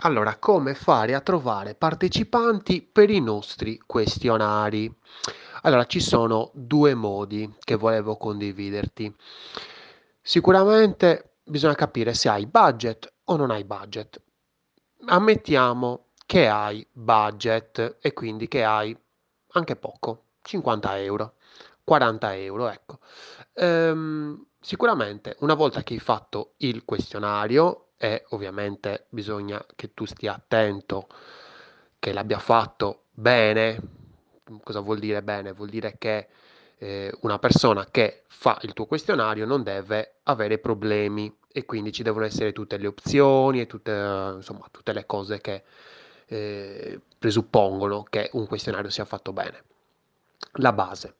Allora, come fare a trovare partecipanti per i nostri questionari? Allora, ci sono due modi che volevo condividerti. Sicuramente bisogna capire se hai budget o non hai budget. Ammettiamo che hai budget e quindi che hai anche poco, 50 euro, 40 euro, ecco. Ehm, sicuramente una volta che hai fatto il questionario e ovviamente bisogna che tu stia attento che l'abbia fatto bene. Cosa vuol dire bene? Vuol dire che eh, una persona che fa il tuo questionario non deve avere problemi e quindi ci devono essere tutte le opzioni e tutte, insomma, tutte le cose che eh, presuppongono che un questionario sia fatto bene. La base.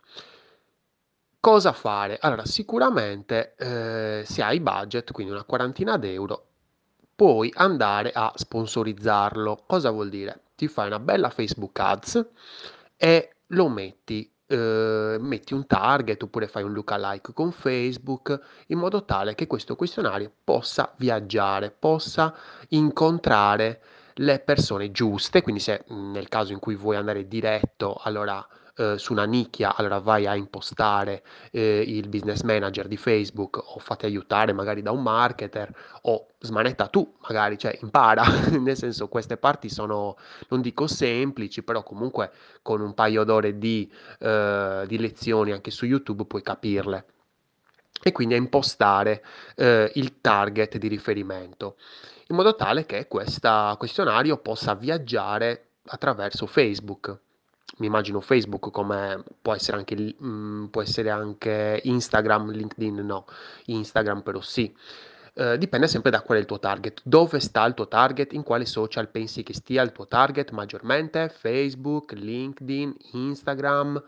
Cosa fare? Allora, sicuramente eh, se hai budget, quindi una quarantina d'euro, puoi andare a sponsorizzarlo. Cosa vuol dire? Ti fai una bella Facebook Ads e lo metti, eh, metti un target oppure fai un lookalike con Facebook in modo tale che questo questionario possa viaggiare, possa incontrare le persone giuste, quindi se nel caso in cui vuoi andare diretto, allora eh, su una nicchia, allora vai a impostare eh, il business manager di Facebook o fate aiutare magari da un marketer o smanetta tu, magari, cioè impara, nel senso queste parti sono, non dico semplici, però comunque con un paio d'ore di, eh, di lezioni anche su YouTube puoi capirle. E quindi a impostare eh, il target di riferimento in modo tale che questo questionario possa viaggiare attraverso Facebook mi immagino Facebook come può essere anche, mh, mm, può essere anche Instagram, LinkedIn no, Instagram però sì. Eh, dipende sempre da qual è il tuo target. Dove sta il tuo target? In quale social pensi che stia il tuo target maggiormente? Facebook, LinkedIn, Instagram,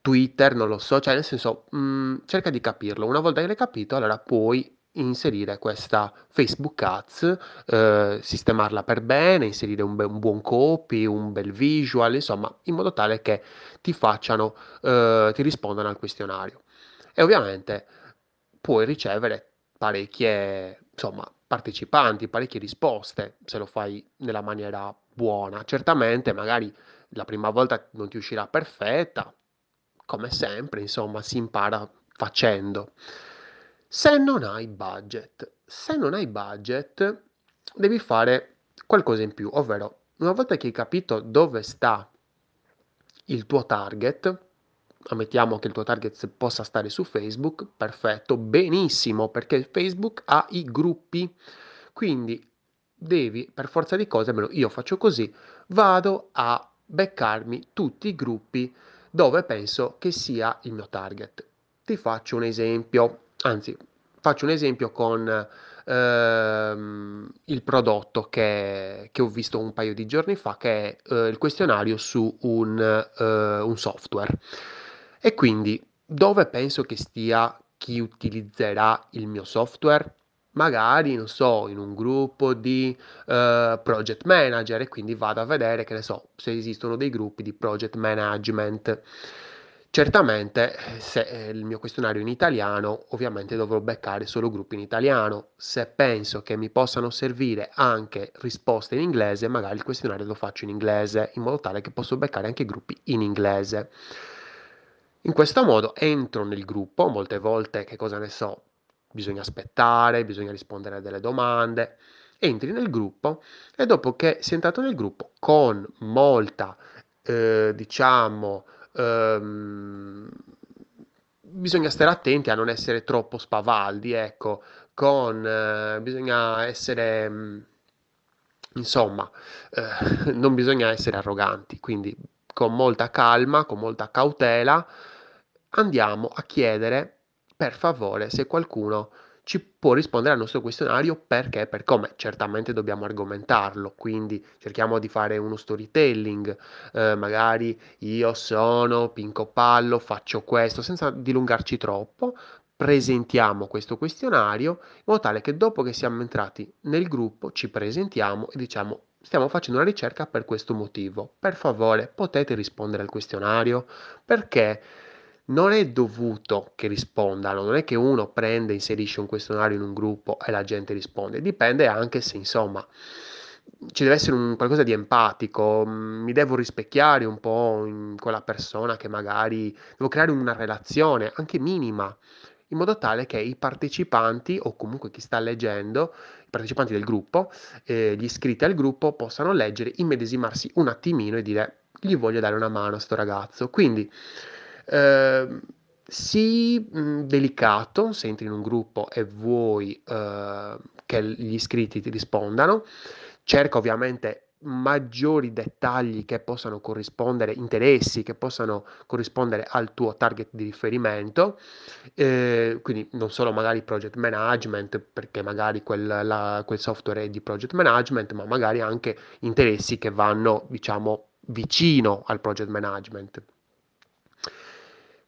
Twitter, non lo so, cioè nel senso, mh, mm, cerca di capirlo. Una volta che l'hai capito, allora puoi inserire questa Facebook Ads, eh, sistemarla per bene, inserire un, be- un, buon copy, un bel visual, insomma, in modo tale che ti facciano, eh, ti rispondano al questionario. E ovviamente puoi ricevere parecchie, insomma, partecipanti, parecchie risposte se lo fai nella maniera buona. Certamente, magari la prima volta non ti uscirà perfetta, come sempre, insomma, si impara facendo. Se non hai budget, se non hai budget, devi fare qualcosa in più, ovvero una volta che hai capito dove sta il tuo target, ammettiamo che il tuo target possa stare su Facebook, perfetto, benissimo, perché Facebook ha i gruppi, quindi devi per forza di cose, almeno io faccio così, vado a beccarmi tutti i gruppi dove penso che sia il mio target. Ti faccio un esempio Anzi, faccio un esempio con ehm, il prodotto che, che ho visto un paio di giorni fa, che è eh, il questionario su un, eh, un software. E quindi dove penso che stia chi utilizzerà il mio software? Magari, non so, in un gruppo di uh, project manager e quindi vado a vedere, che ne so, se esistono dei gruppi di project management. Certamente, se eh, il mio questionario è in italiano, ovviamente dovrò beccare solo gruppi in italiano. Se penso che mi possano servire anche risposte in inglese, magari il questionario lo faccio in inglese, in modo tale che posso beccare anche gruppi in inglese. In questo modo entro nel gruppo, molte volte che cosa ne so, bisogna aspettare, bisogna rispondere a delle domande. Entri nel gruppo e dopo che sei entrato nel gruppo con molta, eh, diciamo, ehm, bisogna stare attenti a non essere troppo spavaldi, ecco, con, eh, bisogna essere, mm, insomma, eh, non bisogna essere arroganti, quindi con molta calma, con molta cautela, andiamo a chiedere per favore se qualcuno ci può rispondere al nostro questionario perché, per come, certamente dobbiamo argomentarlo, quindi cerchiamo di fare uno storytelling, eh, magari io sono Pinco Pallo, faccio questo, senza dilungarci troppo, presentiamo questo questionario in modo tale che dopo che siamo entrati nel gruppo ci presentiamo e diciamo stiamo facendo una ricerca per questo motivo. Per favore, potete rispondere al questionario? Perché non è dovuto che rispondano, non è che uno prende, inserisce un questionario in un gruppo e la gente risponde, dipende anche se insomma ci deve essere un qualcosa di empatico, mm, mi devo rispecchiare un po' in quella persona che magari devo creare una relazione, anche minima, in modo tale che i partecipanti o comunque chi sta leggendo, i partecipanti del gruppo, eh, gli iscritti al gruppo possano leggere, immedesimarsi un attimino e dire gli voglio dare una mano a sto ragazzo. Quindi eh, sii mh, delicato se entri in un gruppo e vuoi eh, che gli iscritti ti rispondano. Cerca ovviamente maggiori dettagli che possano corrispondere, interessi che possano corrispondere al tuo target di riferimento, eh, quindi non solo magari project management, perché magari quel, la, quel software è di project management, ma magari anche interessi che vanno, diciamo, vicino al project management.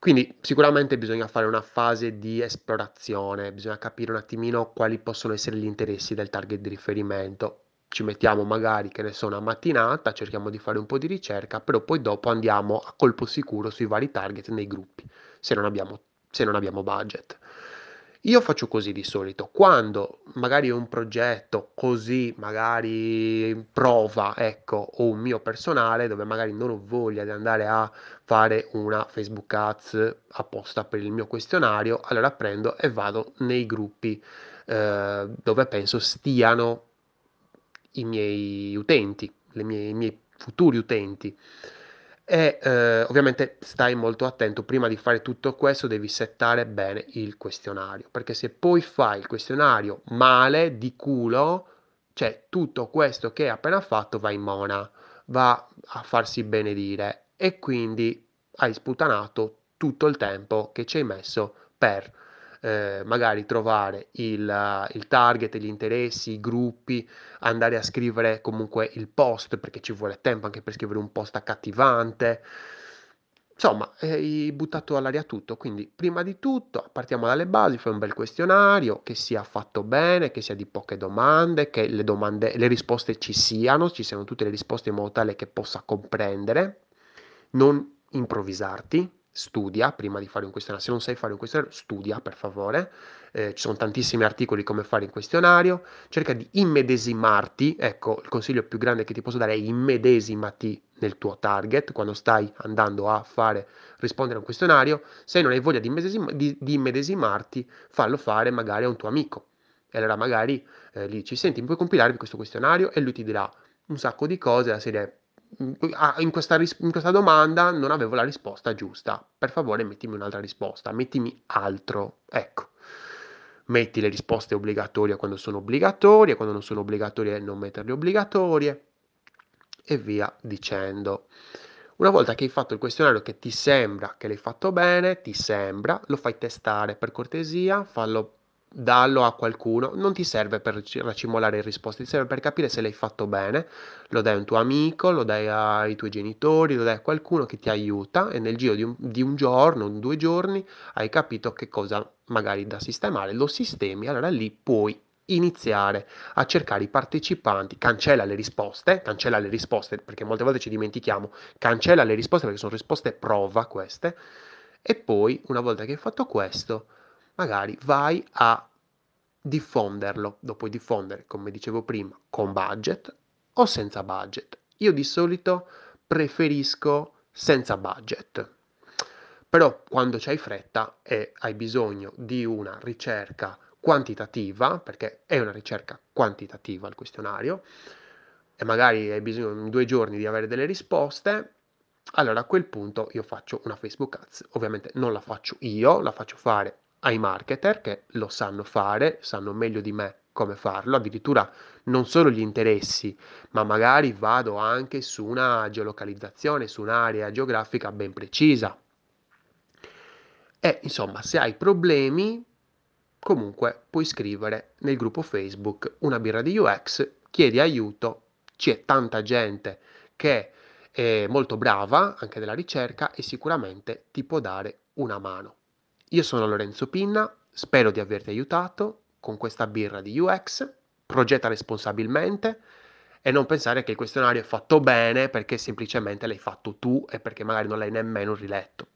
Quindi sicuramente bisogna fare una fase di esplorazione, bisogna capire un attimino quali possono essere gli interessi del target di riferimento. Ci mettiamo magari, che ne so, una mattinata, cerchiamo di fare un po' di ricerca, però poi dopo andiamo a colpo sicuro sui vari target nei gruppi, se non abbiamo, se non abbiamo budget. Io faccio così di solito, quando magari un progetto così, magari prova, ecco, o un mio personale, dove magari non ho voglia di andare a fare una Facebook Ads apposta per il mio questionario, allora prendo e vado nei gruppi eh, dove penso stiano i miei utenti, mie, i miei futuri utenti e eh, ovviamente stai molto attento prima di fare tutto questo devi settare bene il questionario perché se poi fai il questionario male di culo cioè tutto questo che hai appena fatto va in mona va a farsi benedire e quindi hai sputanato tutto il tempo che ci hai messo per eh, magari trovare il, il target, gli interessi, i gruppi, andare a scrivere comunque il post perché ci vuole tempo anche per scrivere un post accattivante. Insomma, hai buttato all'aria tutto, quindi prima di tutto partiamo dalle basi, fai un bel questionario che sia fatto bene, che sia di poche domande, che le, domande, le risposte ci siano, ci siano tutte le risposte in modo tale che possa comprendere, non improvvisarti, studia prima di fare un questionario. Se non sai fare un questionario, studia per favore. Eh, ci sono tantissimi articoli come fare il questionario. Cerca di immedesimarti. Ecco, il consiglio più grande che ti posso dare è immedesimati nel tuo target quando stai andando a fare rispondere a un questionario. Se non hai voglia di, immedesim- di, di immedesimarti, fallo fare magari a un tuo amico. E allora magari eh, lì ci senti, puoi compilarvi questo questionario e lui ti dirà un sacco di cose, la serie in questa, in questa domanda non avevo la risposta giusta. Per favore mettimi un'altra risposta, mettimi altro. Ecco, metti le risposte obbligatorie quando sono obbligatorie, quando non sono obbligatorie non metterle obbligatorie e via dicendo. Una volta che hai fatto il questionario che ti sembra che l'hai fatto bene, ti sembra, lo fai testare per cortesia, fallo dallo a qualcuno, non ti serve per racimolare risposte, ti serve per capire se l'hai fatto bene, lo dai a un tuo amico, lo dai ai tuoi genitori, lo dai a qualcuno che ti aiuta e nel giro di un, di un giorno, due giorni, hai capito che cosa magari da sistemare, lo sistemi, allora lì puoi iniziare a cercare i partecipanti, cancella le risposte, cancella le risposte perché molte volte ci dimentichiamo, cancella le risposte perché sono risposte prova queste e poi una volta che hai fatto questo magari vai a diffonderlo, lo puoi diffondere, come dicevo prima, con budget o senza budget. Io di solito preferisco senza budget. Però quando c'hai fretta e hai bisogno di una ricerca quantitativa, perché è una ricerca quantitativa il questionario, e magari hai bisogno in due giorni di avere delle risposte, allora a quel punto io faccio una Facebook Ads. Ovviamente non la faccio io, la faccio fare ai marketer che lo sanno fare, sanno meglio di me come farlo, addirittura non solo gli interessi, ma magari vado anche su una geolocalizzazione, su un'area geografica ben precisa. E insomma, se hai problemi, comunque puoi scrivere nel gruppo Facebook una birra di UX, chiedi aiuto, c'è tanta gente che è molto brava anche della ricerca e sicuramente ti può dare una mano. Io sono Lorenzo Pinna, spero di averti aiutato con questa birra di UX, progetta responsabilmente e non pensare che il questionario è fatto bene perché semplicemente l'hai fatto tu e perché magari non l'hai nemmeno riletto.